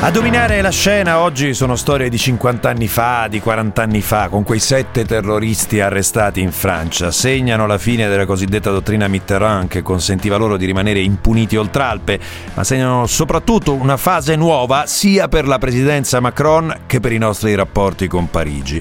A dominare la scena oggi sono storie di 50 anni fa, di 40 anni fa, con quei sette terroristi arrestati in Francia. Segnano la fine della cosiddetta dottrina Mitterrand che consentiva loro di rimanere impuniti oltre Alpe, ma segnano soprattutto una fase nuova sia per la presidenza Macron che per i nostri rapporti con Parigi.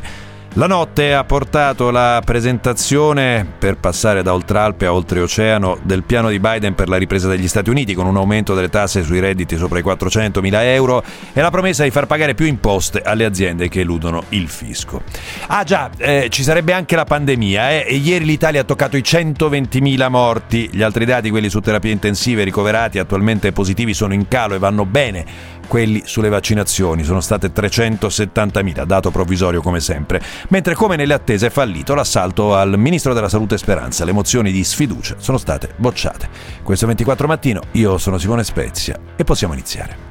La notte ha portato la presentazione, per passare da Oltralpe a Oltreoceano, del piano di Biden per la ripresa degli Stati Uniti con un aumento delle tasse sui redditi sopra i 400 mila euro e la promessa di far pagare più imposte alle aziende che eludono il fisco. Ah già, eh, ci sarebbe anche la pandemia eh, e ieri l'Italia ha toccato i 120 mila morti, gli altri dati, quelli su terapie intensive ricoverati attualmente positivi, sono in calo e vanno bene quelli sulle vaccinazioni sono state 370.000, dato provvisorio come sempre, mentre come nelle attese è fallito l'assalto al ministro della Salute Speranza, le mozioni di sfiducia sono state bocciate. Questo 24 mattino, io sono Simone Spezia e possiamo iniziare.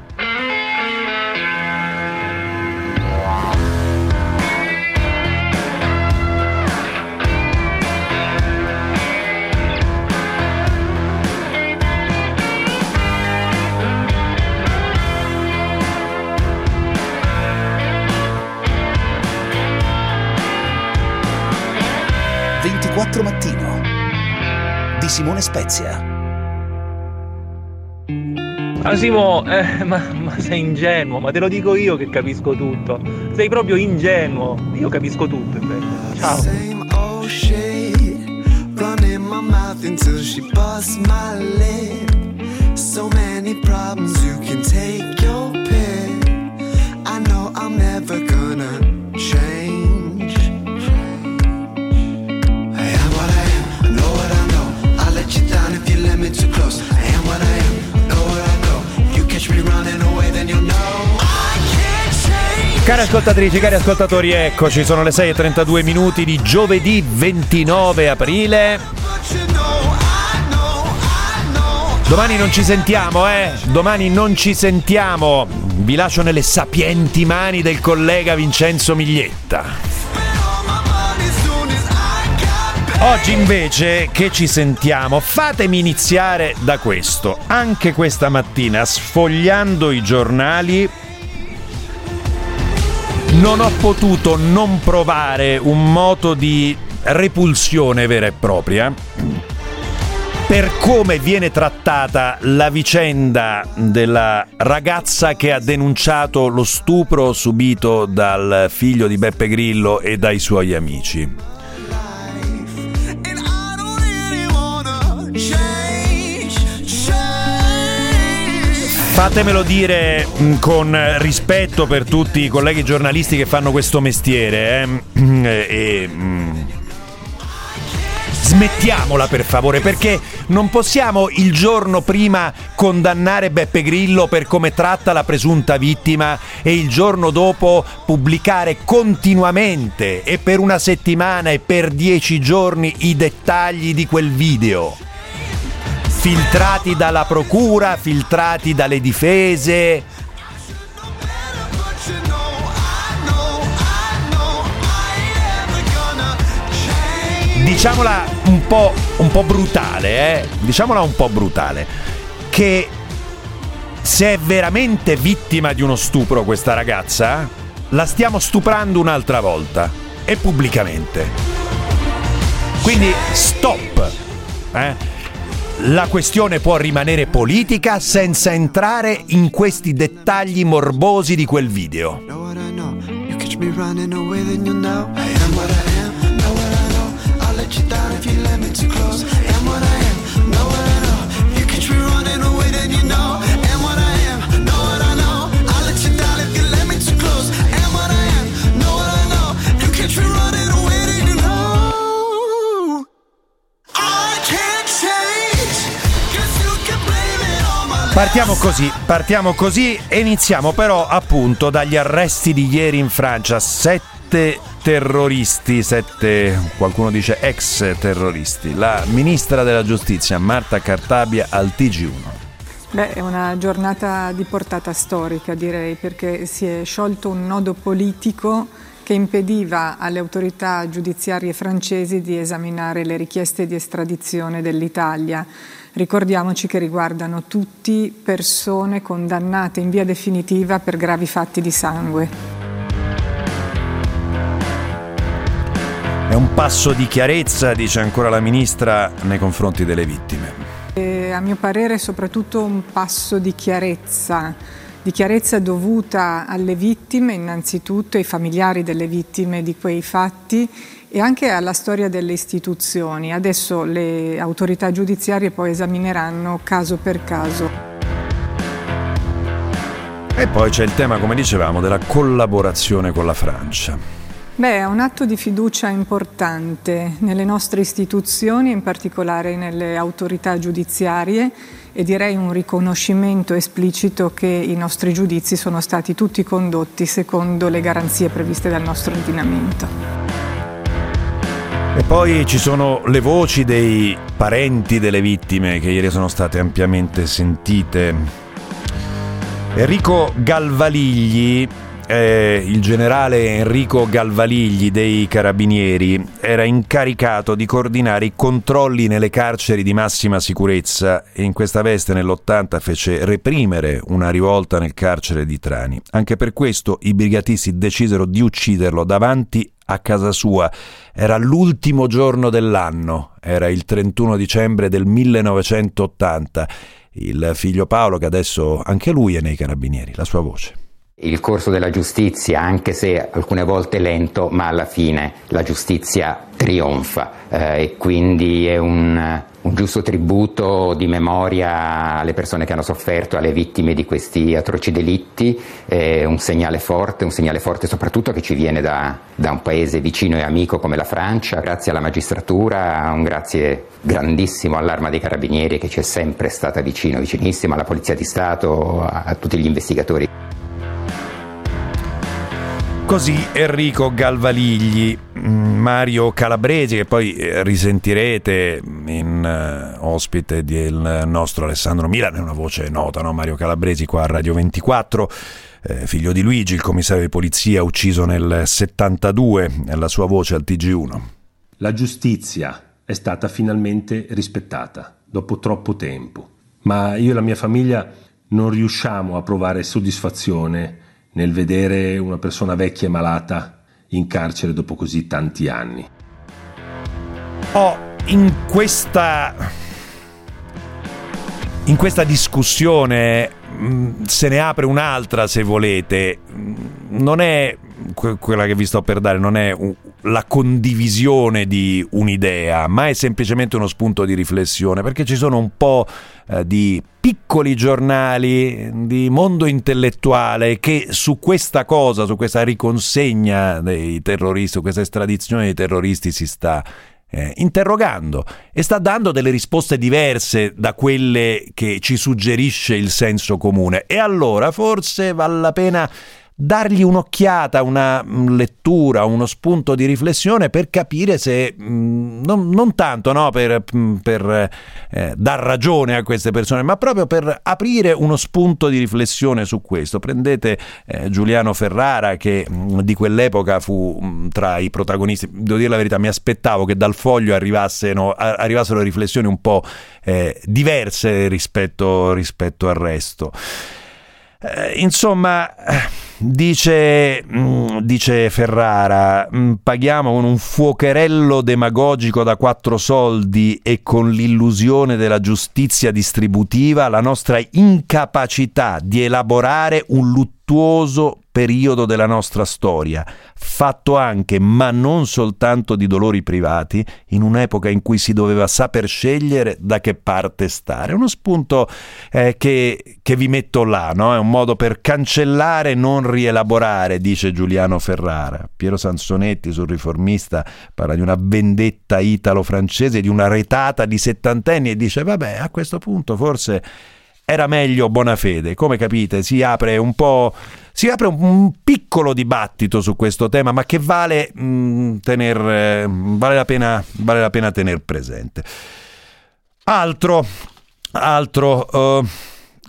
24 Mattino di Simone Spezia. Asimo, ah, eh, ma, ma, sei ingenuo, ma te lo dico io che capisco tutto. Sei proprio ingenuo. Io capisco tutto invece. Ciao. Same old shit, running my mouth until she busts my lip. So many problems you can take your pick. I know I'm never gonna change. Cari ascoltatrici, cari ascoltatori, eccoci, sono le 6.32 minuti di giovedì 29 aprile. Domani non ci sentiamo, eh? Domani non ci sentiamo. Vi lascio nelle sapienti mani del collega Vincenzo Miglietta. Oggi invece che ci sentiamo, fatemi iniziare da questo. Anche questa mattina, sfogliando i giornali, non ho potuto non provare un moto di repulsione vera e propria per come viene trattata la vicenda della ragazza che ha denunciato lo stupro subito dal figlio di Beppe Grillo e dai suoi amici. Fatemelo dire mm, con rispetto per tutti i colleghi giornalisti che fanno questo mestiere. Eh? E, mm, smettiamola per favore perché non possiamo il giorno prima condannare Beppe Grillo per come tratta la presunta vittima e il giorno dopo pubblicare continuamente e per una settimana e per dieci giorni i dettagli di quel video filtrati dalla procura, filtrati dalle difese. Diciamola un po', un po brutale, eh? Diciamola un po' brutale. Che se è veramente vittima di uno stupro questa ragazza, la stiamo stuprando un'altra volta e pubblicamente. Quindi stop. Eh? La questione può rimanere politica senza entrare in questi dettagli morbosi di quel video. Partiamo così, partiamo così e iniziamo però appunto dagli arresti di ieri in Francia. Sette terroristi, sette, qualcuno dice ex terroristi. La ministra della giustizia Marta Cartabia al TG1. Beh, è una giornata di portata storica direi perché si è sciolto un nodo politico che impediva alle autorità giudiziarie francesi di esaminare le richieste di estradizione dell'Italia ricordiamoci che riguardano tutti persone condannate in via definitiva per gravi fatti di sangue. È un passo di chiarezza, dice ancora la Ministra, nei confronti delle vittime. E a mio parere è soprattutto un passo di chiarezza, di chiarezza dovuta alle vittime innanzitutto, ai familiari delle vittime di quei fatti e anche alla storia delle istituzioni. Adesso le autorità giudiziarie poi esamineranno caso per caso. E poi c'è il tema, come dicevamo, della collaborazione con la Francia. Beh, è un atto di fiducia importante nelle nostre istituzioni, in particolare nelle autorità giudiziarie e direi un riconoscimento esplicito che i nostri giudizi sono stati tutti condotti secondo le garanzie previste dal nostro ordinamento. E poi ci sono le voci dei parenti delle vittime che ieri sono state ampiamente sentite. Enrico Galvaligli, eh, il generale Enrico Galvaligli dei Carabinieri, era incaricato di coordinare i controlli nelle carceri di massima sicurezza e in questa veste nell'80 fece reprimere una rivolta nel carcere di Trani. Anche per questo i brigatisti decisero di ucciderlo davanti a casa sua. Era l'ultimo giorno dell'anno, era il 31 dicembre del 1980. Il figlio Paolo, che adesso anche lui è nei carabinieri, la sua voce. Il corso della giustizia, anche se alcune volte lento, ma alla fine la giustizia trionfa eh, e quindi è un, un giusto tributo di memoria alle persone che hanno sofferto, alle vittime di questi atroci delitti, è un segnale forte, un segnale forte soprattutto che ci viene da, da un paese vicino e amico come la Francia, grazie alla magistratura, un grazie grandissimo all'Arma dei Carabinieri che ci è sempre stata vicino, vicinissima, alla Polizia di Stato, a, a tutti gli investigatori. Così Enrico Galvaligli, mm, Mario Calabresi, che poi eh, risentirete in uh, ospite del nostro Alessandro Milan, è una voce nota, no? Mario Calabresi qua a Radio 24, eh, figlio di Luigi, il commissario di polizia ucciso nel 72, la sua voce al TG1. La giustizia è stata finalmente rispettata dopo troppo tempo, ma io e la mia famiglia non riusciamo a provare soddisfazione nel vedere una persona vecchia e malata in carcere dopo così tanti anni. Oh, in questa in questa discussione mm, se ne apre un'altra se volete. Mm, non è quella che vi sto per dare, non è la condivisione di un'idea, ma è semplicemente uno spunto di riflessione, perché ci sono un po' eh, di piccoli giornali di mondo intellettuale che su questa cosa, su questa riconsegna dei terroristi, su questa estradizione dei terroristi si sta eh, interrogando e sta dando delle risposte diverse da quelle che ci suggerisce il senso comune. E allora forse vale la pena dargli un'occhiata, una mm, lettura, uno spunto di riflessione per capire se, mm, non, non tanto no, per, mm, per eh, dar ragione a queste persone, ma proprio per aprire uno spunto di riflessione su questo. Prendete eh, Giuliano Ferrara che di quell'epoca fu tra i protagonisti, devo dire la verità, mi aspettavo che dal foglio arrivassero, arrivassero riflessioni un po' eh, diverse rispetto, rispetto al resto. Eh, insomma, dice, mm, dice Ferrara, mm, paghiamo con un fuocherello demagogico da quattro soldi e con l'illusione della giustizia distributiva la nostra incapacità di elaborare un luttuoso periodo della nostra storia, fatto anche, ma non soltanto di dolori privati, in un'epoca in cui si doveva saper scegliere da che parte stare. Uno spunto eh, che, che, vi metto là, no? è un modo per cancellare non rielaborare, dice Giuliano Ferrara. Piero Sansonetti sul riformista parla di una vendetta italo-francese, di una retata di settantenni e dice vabbè a questo punto forse era meglio buona fede. Come capite, si apre un po'. Si apre un, piccolo dibattito su questo tema, ma che vale, mh, mm, tener, eh, vale, la pena, vale pena tener presente. Altro, altro, uh,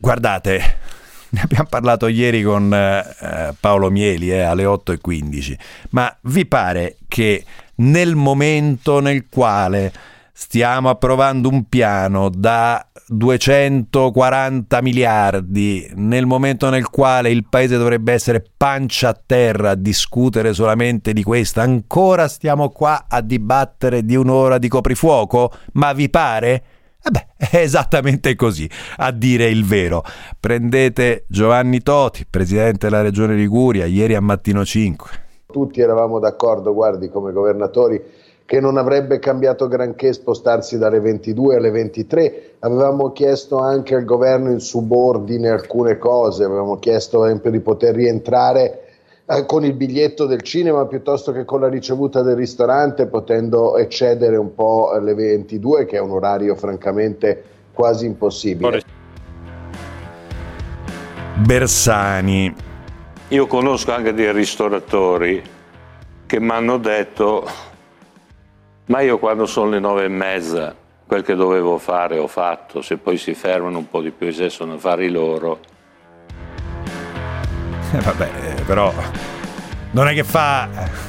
guardate, ne abbiamo parlato ieri con uh, Paolo Mieli eh, alle 8.15, ma vi pare che nel momento nel quale stiamo approvando un piano da 240 miliardi nel momento nel quale il paese dovrebbe essere pancia a terra a discutere solamente di questo, ancora stiamo qua a dibattere di un'ora di coprifuoco? Ma vi pare? Eh beh, è esattamente così, a dire il vero. Prendete Giovanni Toti, presidente della regione Liguria, ieri a Mattino 5. Tutti eravamo d'accordo, guardi, come governatori, che non avrebbe cambiato granché spostarsi dalle 22 alle 23. Avevamo chiesto anche al governo in subordine alcune cose, avevamo chiesto ad esempio di poter rientrare eh, con il biglietto del cinema piuttosto che con la ricevuta del ristorante, potendo eccedere un po' le 22, che è un orario francamente quasi impossibile. Bersani. Io conosco anche dei ristoratori che mi hanno detto, ma io quando sono le nove e mezza, quel che dovevo fare ho fatto, se poi si fermano un po' di più e se sono affari loro, eh, vabbè, però non è che fa.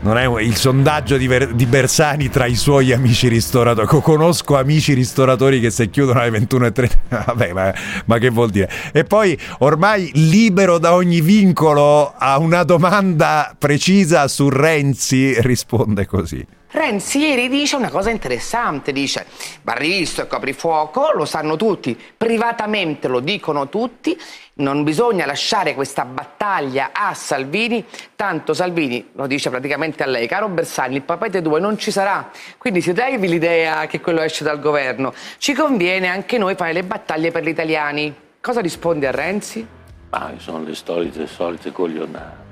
Non è il sondaggio di, Ver- di Bersani tra i suoi amici ristoratori. Conosco amici ristoratori che se chiudono alle 21.30. Vabbè, ma, ma che vuol dire? E poi ormai libero da ogni vincolo a una domanda precisa su Renzi risponde così. Renzi ieri dice una cosa interessante, dice va rivisto il coprifuoco, lo sanno tutti, privatamente lo dicono tutti, non bisogna lasciare questa battaglia a Salvini, tanto Salvini lo dice praticamente a lei, caro Bersani, il papete 2 non ci sarà, quindi se dai l'idea che quello esce dal governo, ci conviene anche noi fare le battaglie per gli italiani. Cosa rispondi a Renzi? Ah, sono le solite, solite coglionate.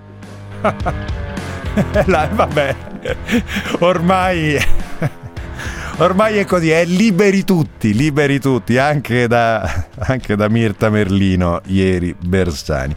La, vabbè, ormai, ormai è così, è liberi tutti, liberi tutti, anche da, anche da Mirta Merlino ieri Bersani.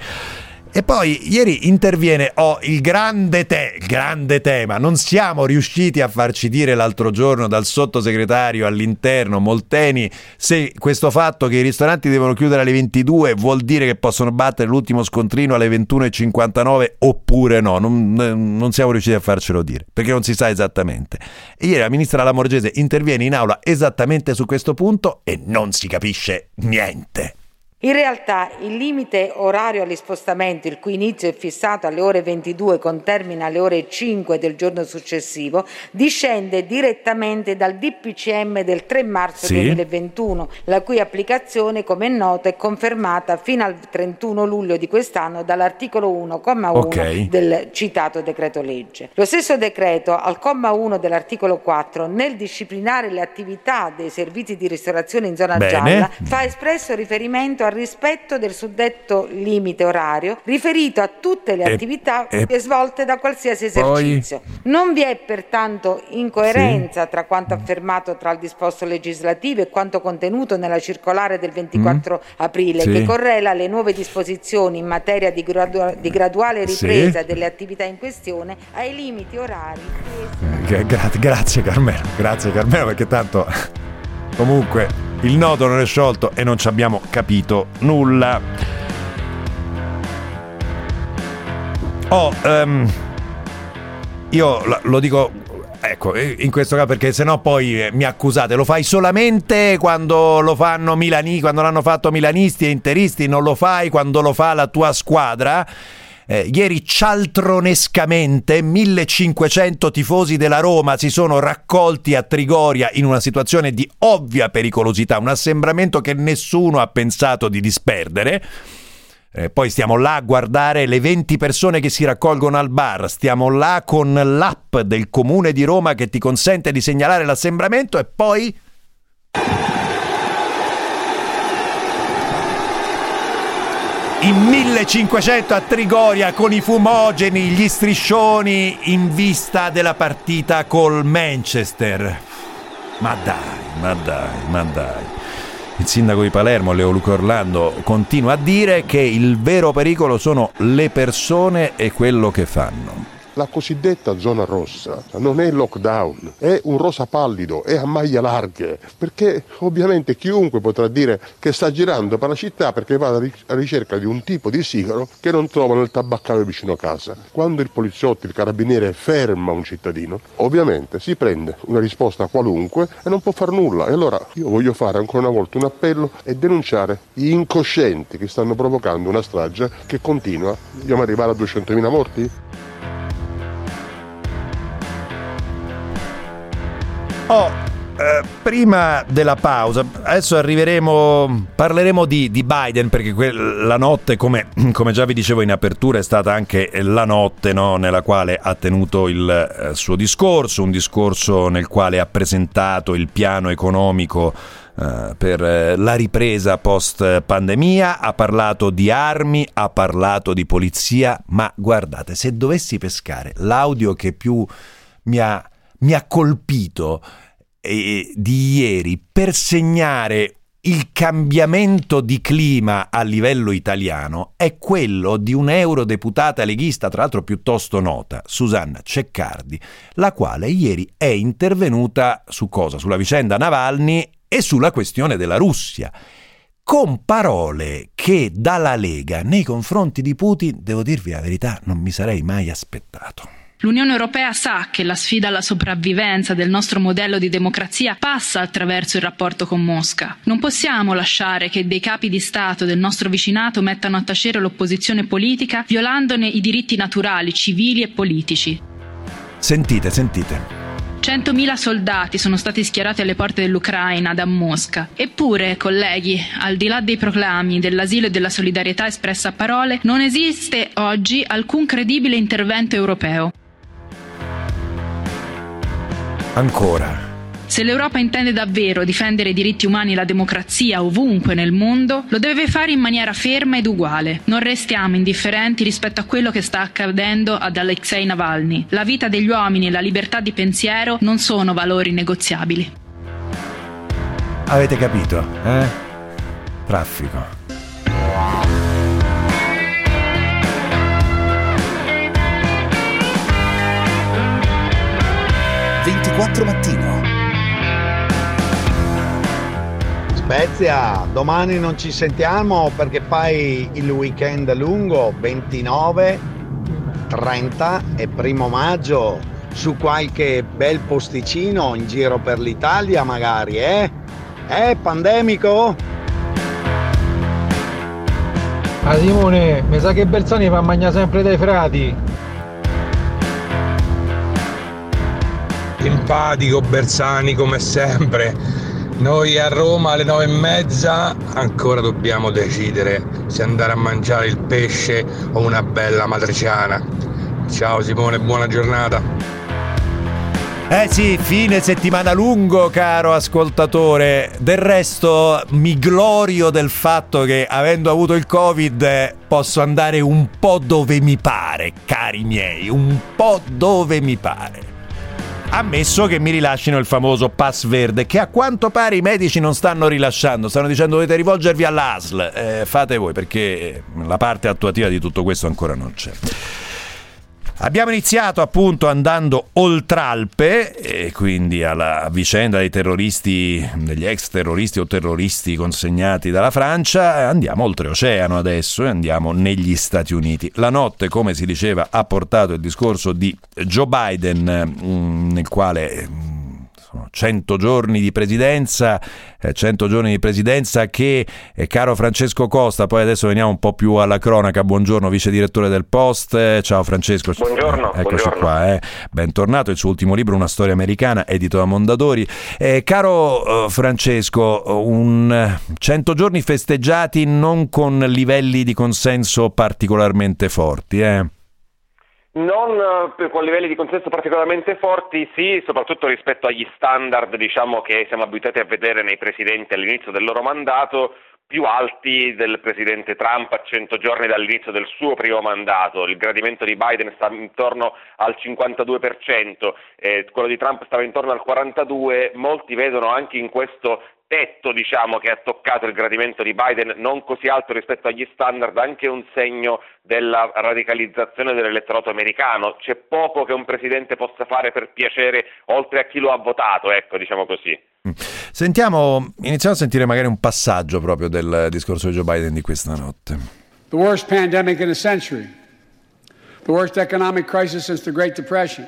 E poi ieri interviene oh, il grande, te- grande tema. Non siamo riusciti a farci dire l'altro giorno dal sottosegretario all'interno Molteni se questo fatto che i ristoranti devono chiudere alle 22 vuol dire che possono battere l'ultimo scontrino alle 21.59 oppure no. Non, non siamo riusciti a farcelo dire perché non si sa esattamente. E ieri la ministra Lamorgese interviene in aula esattamente su questo punto e non si capisce niente. In realtà il limite orario agli spostamenti, il cui inizio è fissato alle ore 22 con termine alle ore 5 del giorno successivo, discende direttamente dal DPCM del 3 marzo sì. 2021, la cui applicazione, come è noto, è confermata fino al 31 luglio di quest'anno dall'articolo 1,1 okay. del citato decreto legge. Lo stesso decreto, al comma 1 dell'articolo 4, nel disciplinare le attività dei servizi di ristorazione in zona Bene. gialla, fa espresso riferimento al rispetto del suddetto limite orario riferito a tutte le e, attività e, svolte da qualsiasi esercizio. Poi... Non vi è pertanto incoerenza sì. tra quanto affermato tra il disposto legislativo e quanto contenuto nella circolare del 24 mm. aprile sì. che correla le nuove disposizioni in materia di, gradua- di graduale ripresa sì. delle attività in questione ai limiti orari. Gra- grazie Carmelo, grazie Carmelo perché tanto comunque il nodo non è sciolto e non ci abbiamo capito nulla. Oh, um, io lo dico Ecco, in questo caso perché sennò poi eh, mi accusate, lo fai solamente quando lo fanno milani, quando l'hanno fatto milanisti e interisti, non lo fai quando lo fa la tua squadra. Eh, ieri cialtronescamente 1500 tifosi della Roma si sono raccolti a Trigoria in una situazione di ovvia pericolosità, un assembramento che nessuno ha pensato di disperdere. Eh, poi stiamo là a guardare le 20 persone che si raccolgono al bar, stiamo là con l'app del comune di Roma che ti consente di segnalare l'assembramento e poi in 1500 a Trigoria con i fumogeni, gli striscioni in vista della partita col Manchester. Ma dai, ma dai, ma dai. Il sindaco di Palermo, Leo Luca Orlando, continua a dire che il vero pericolo sono le persone e quello che fanno. La cosiddetta zona rossa non è lockdown, è un rosa pallido, è a maglia larghe, perché ovviamente chiunque potrà dire che sta girando per la città perché va alla ricerca di un tipo di sigaro che non trova nel tabaccaio vicino a casa. Quando il poliziotto, il carabiniere ferma un cittadino, ovviamente si prende una risposta qualunque e non può far nulla. E allora io voglio fare ancora una volta un appello e denunciare gli incoscienti che stanno provocando una strage che continua. Dobbiamo arrivare a 200.000 morti? Oh, eh, prima della pausa, adesso arriveremo, parleremo di, di Biden perché que- la notte, come, come, già vi dicevo in apertura, è stata anche la notte no, nella quale ha tenuto il eh, suo discorso, un discorso nel quale ha presentato il piano economico eh, per eh, la ripresa post pandemia, ha parlato di armi, ha parlato di polizia, ma guardate, se dovessi pescare l'audio che più mi ha mi ha colpito eh, di ieri per segnare il cambiamento di clima a livello italiano è quello di un'eurodeputata leghista, tra l'altro piuttosto nota, Susanna Ceccardi, la quale ieri è intervenuta su cosa? Sulla vicenda Navalny e sulla questione della Russia, con parole che dalla Lega nei confronti di Putin, devo dirvi la verità, non mi sarei mai aspettato. L'Unione Europea sa che la sfida alla sopravvivenza del nostro modello di democrazia passa attraverso il rapporto con Mosca. Non possiamo lasciare che dei capi di Stato del nostro vicinato mettano a tacere l'opposizione politica violandone i diritti naturali, civili e politici. Sentite, sentite. 100.000 soldati sono stati schierati alle porte dell'Ucraina da Mosca. Eppure, colleghi, al di là dei proclami dell'asilo e della solidarietà espressa a parole, non esiste oggi alcun credibile intervento europeo. Ancora. Se l'Europa intende davvero difendere i diritti umani e la democrazia ovunque nel mondo, lo deve fare in maniera ferma ed uguale. Non restiamo indifferenti rispetto a quello che sta accadendo ad Alexei Navalny. La vita degli uomini e la libertà di pensiero non sono valori negoziabili. Avete capito, eh? Traffico. Quattro mattino. Spezia, domani non ci sentiamo perché fai il weekend lungo 29, 30 e primo maggio su qualche bel posticino in giro per l'Italia magari, eh? Eh, pandemico? Ah Simone, mi sa che Bersani va a mangiare sempre dai frati. Simpatico Bersani come sempre. Noi a Roma alle nove e mezza ancora dobbiamo decidere se andare a mangiare il pesce o una bella matriciana. Ciao Simone, buona giornata. Eh sì, fine settimana lungo, caro ascoltatore. Del resto, mi glorio del fatto che avendo avuto il Covid posso andare un po' dove mi pare, cari miei, un po' dove mi pare ammesso che mi rilascino il famoso pass verde che a quanto pare i medici non stanno rilasciando, stanno dicendo dovete rivolgervi all'ASL, eh, fate voi perché la parte attuativa di tutto questo ancora non c'è. Abbiamo iniziato appunto andando oltralpe e quindi alla vicenda dei terroristi, degli ex terroristi o terroristi consegnati dalla Francia, andiamo oltreoceano adesso e andiamo negli Stati Uniti. La notte, come si diceva, ha portato il discorso di Joe Biden mm, nel quale mm, 100 giorni di presidenza, 100 eh, giorni di presidenza che, eh, caro Francesco Costa, poi adesso veniamo un po' più alla cronaca, buongiorno vice direttore del Post, eh, ciao Francesco. Buongiorno. Eccoci buongiorno. qua, eh. bentornato, il suo ultimo libro, Una storia americana, edito da Mondadori. Eh, caro uh, Francesco, un 100 giorni festeggiati non con livelli di consenso particolarmente forti, eh? Non eh, con livelli di consenso particolarmente forti, sì, soprattutto rispetto agli standard diciamo, che siamo abituati a vedere nei presidenti all'inizio del loro mandato, più alti del presidente Trump a 100 giorni dall'inizio del suo primo mandato. Il gradimento di Biden sta intorno al 52%, eh, quello di Trump stava intorno al 42%, molti vedono anche in questo tetto diciamo, che ha toccato il gradimento di Biden, non così alto rispetto agli standard, anche un segno della radicalizzazione dell'elettorato americano. C'è poco che un presidente possa fare per piacere oltre a chi lo ha votato, ecco, diciamo così. Sentiamo, iniziamo a sentire magari un passaggio proprio del discorso di Joe Biden di questa notte. The worst pandemic in a century. The worst economic crisis since the Great Depression.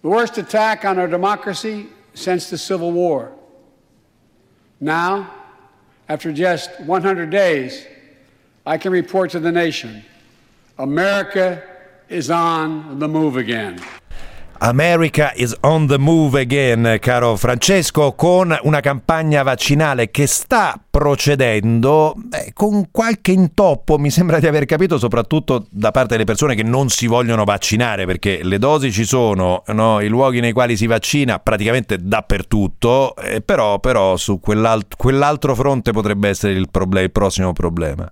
The worst attack on our democracy since the Civil War. Now, after just 100 days, I can report to the nation America is on the move again. America is on the move again, caro Francesco, con una campagna vaccinale che sta procedendo eh, con qualche intoppo, mi sembra di aver capito, soprattutto da parte delle persone che non si vogliono vaccinare, perché le dosi ci sono, no? i luoghi nei quali si vaccina praticamente dappertutto, eh, però, però, su quell'alt- quell'altro fronte potrebbe essere il, problem- il prossimo problema.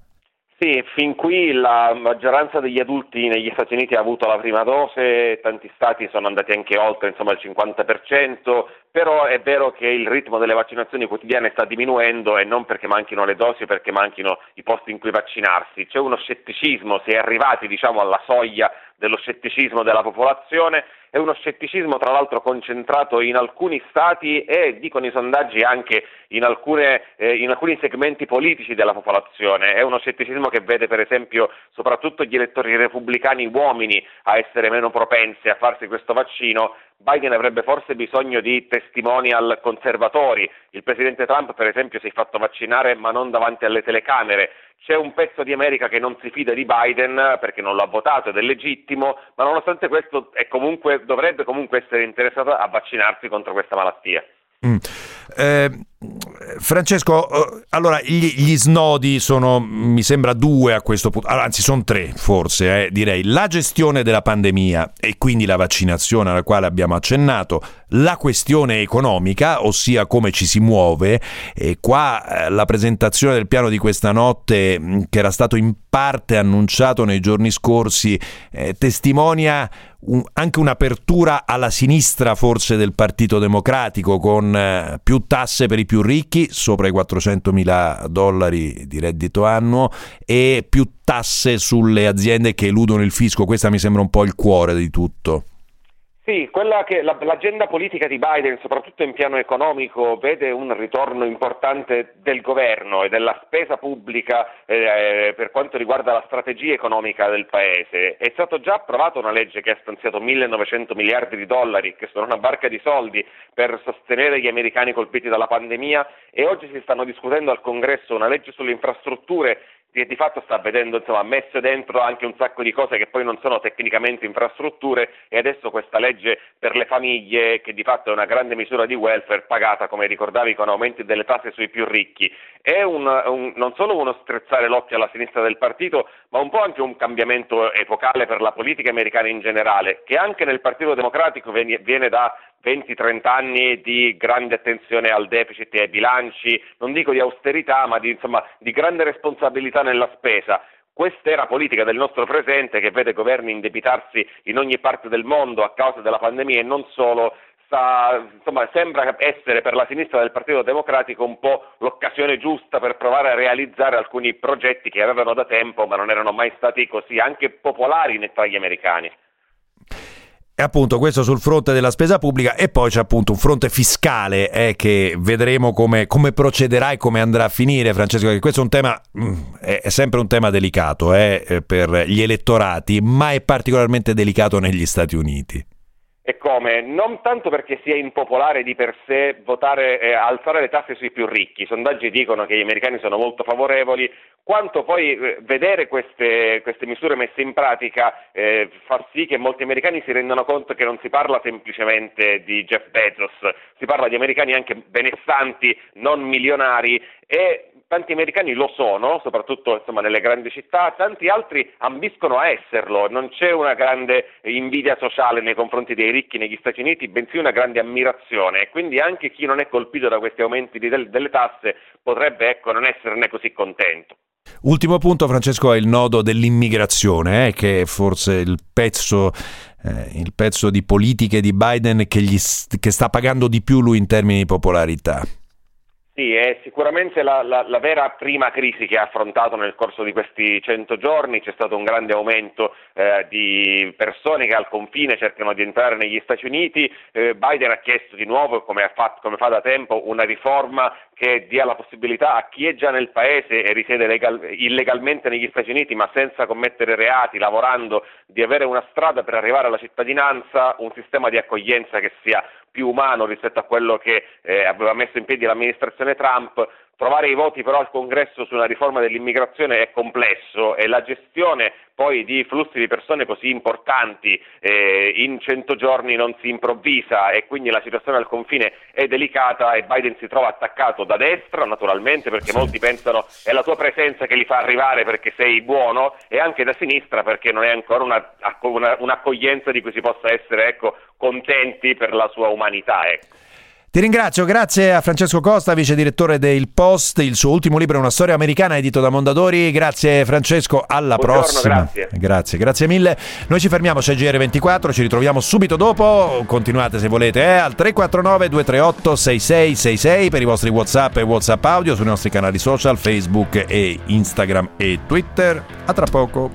Sì, fin qui la maggioranza degli adulti negli Stati Uniti ha avuto la prima dose, tanti stati sono andati anche oltre insomma, il 50%, però è vero che il ritmo delle vaccinazioni quotidiane sta diminuendo e non perché manchino le dosi, perché manchino i posti in cui vaccinarsi. C'è uno scetticismo, si è arrivati diciamo, alla soglia dello scetticismo della popolazione, è uno scetticismo tra l'altro concentrato in alcuni stati e dicono i sondaggi anche in, alcune, eh, in, alcuni segmenti politici della popolazione, è uno scetticismo che vede per esempio soprattutto gli elettori repubblicani uomini a essere meno propensi a farsi questo vaccino, Biden avrebbe forse bisogno di testimonial conservatori, il presidente Trump per esempio si è fatto vaccinare ma non davanti alle telecamere, c'è un pezzo di America che non si fida di Biden perché non l'ha votato ed è legittimo, ma nonostante questo comunque, dovrebbe comunque essere interessato a vaccinarsi contro questa malattia. Mm. Eh, Francesco, eh, allora gli, gli, snodi sono, mi sembra, due a questo punto, anzi sono tre forse, eh, direi. La gestione della pandemia e quindi la vaccinazione alla quale abbiamo accennato, la questione economica, ossia come ci si muove, e qua eh, la presentazione del piano di questa notte, mm, che era stato in parte annunciato nei giorni scorsi, eh, testimonia un, anche un'apertura alla sinistra forse del Partito Democratico con eh, più tasse per i più ricchi, sopra i 400 mila dollari di reddito annuo e più tasse sulle aziende che eludono il fisco. Questa mi sembra un po' il cuore di tutto. Sì, che la, l'agenda politica di Biden, soprattutto in piano economico, vede un ritorno importante del governo e della spesa pubblica eh, per quanto riguarda la strategia economica del paese. È stata già approvata una legge che ha stanziato 1900 miliardi di dollari, che sono una barca di soldi per sostenere gli americani colpiti dalla pandemia e oggi si stanno discutendo al Congresso una legge sulle infrastrutture che di fatto sta vedendo insomma, messe dentro anche un sacco di cose che poi non sono tecnicamente infrastrutture e adesso questa legge per le famiglie che di fatto è una grande misura di welfare pagata come ricordavi con aumenti delle tasse sui più ricchi. È un, un, non solo uno strezzare l'occhio alla sinistra del partito ma un po' anche un cambiamento epocale per la politica americana in generale che anche nel Partito Democratico viene, viene da 20-30 anni di grande attenzione al deficit e ai bilanci, non dico di austerità, ma di, insomma, di grande responsabilità nella spesa. Questa era politica del nostro presente che vede governi indebitarsi in ogni parte del mondo a causa della pandemia e non solo. Insomma, sembra essere per la sinistra del Partito Democratico un po' l'occasione giusta per provare a realizzare alcuni progetti che avevano da tempo ma non erano mai stati così anche popolari tra gli americani. Appunto questo sul fronte della spesa pubblica e poi c'è appunto un fronte fiscale eh, che vedremo come, come, procederà e come andrà a finire Francesco, perché questo è un tema, mm, è sempre un tema delicato eh, per gli elettorati, ma è particolarmente delicato negli Stati Uniti. E come? Non tanto perché sia impopolare di per sé votare, eh, alzare le tasse sui più ricchi, i sondaggi dicono che gli americani sono molto favorevoli, quanto poi eh, vedere queste, queste, misure messe in pratica eh, far sì che molti americani si rendano conto che non si parla semplicemente di Jeff Bezos, si parla di americani anche benestanti, non milionari e tanti americani lo sono, soprattutto insomma, nelle grandi città, tanti altri ambiscono a esserlo, non c'è una grande invidia sociale nei confronti dei ricchi negli Stati Uniti, bensì una grande ammirazione e quindi anche chi non è colpito da questi aumenti di, delle tasse potrebbe ecco, non esserne così contento. Ultimo punto, Francesco, è il nodo dell'immigrazione, eh, che è forse il pezzo, eh, il pezzo di politiche di Biden che, gli, che sta pagando di più lui in termini di popolarità. Sì, è sicuramente la, la, la, vera prima crisi che ha affrontato nel corso di questi 100 giorni, c'è stato un grande aumento eh, di persone che al confine cercano di entrare negli Stati Uniti, eh, Biden ha chiesto di nuovo, come, fatto, come, fa da tempo, una riforma che dia la possibilità a chi è già nel paese e risiede legal, illegalmente negli Stati Uniti ma senza commettere reati, lavorando, di avere una strada per arrivare alla cittadinanza, un sistema di accoglienza che sia più umano rispetto a quello che eh, aveva messo in piedi l'amministrazione Trump, Trovare i voti però al congresso su una riforma dell'immigrazione è complesso e la gestione poi di flussi di persone così importanti eh, in 100 giorni non si improvvisa e quindi la situazione al confine è delicata e Biden si trova attaccato da destra naturalmente perché molti pensano è la tua presenza che li fa arrivare perché sei buono e anche da sinistra perché non è ancora una, una, un'accoglienza di cui si possa essere ecco, contenti per la sua umanità. Ecco. Ti ringrazio, grazie a Francesco Costa, vice direttore del Post. Il suo ultimo libro è una storia americana edito da Mondadori. Grazie Francesco, alla Buongiorno, prossima. Grazie. grazie, grazie mille. Noi ci fermiamo a GR24, ci ritroviamo subito dopo. Continuate se volete eh, al 349 238 6666 per i vostri WhatsApp e WhatsApp audio sui nostri canali social Facebook e Instagram e Twitter. A tra poco.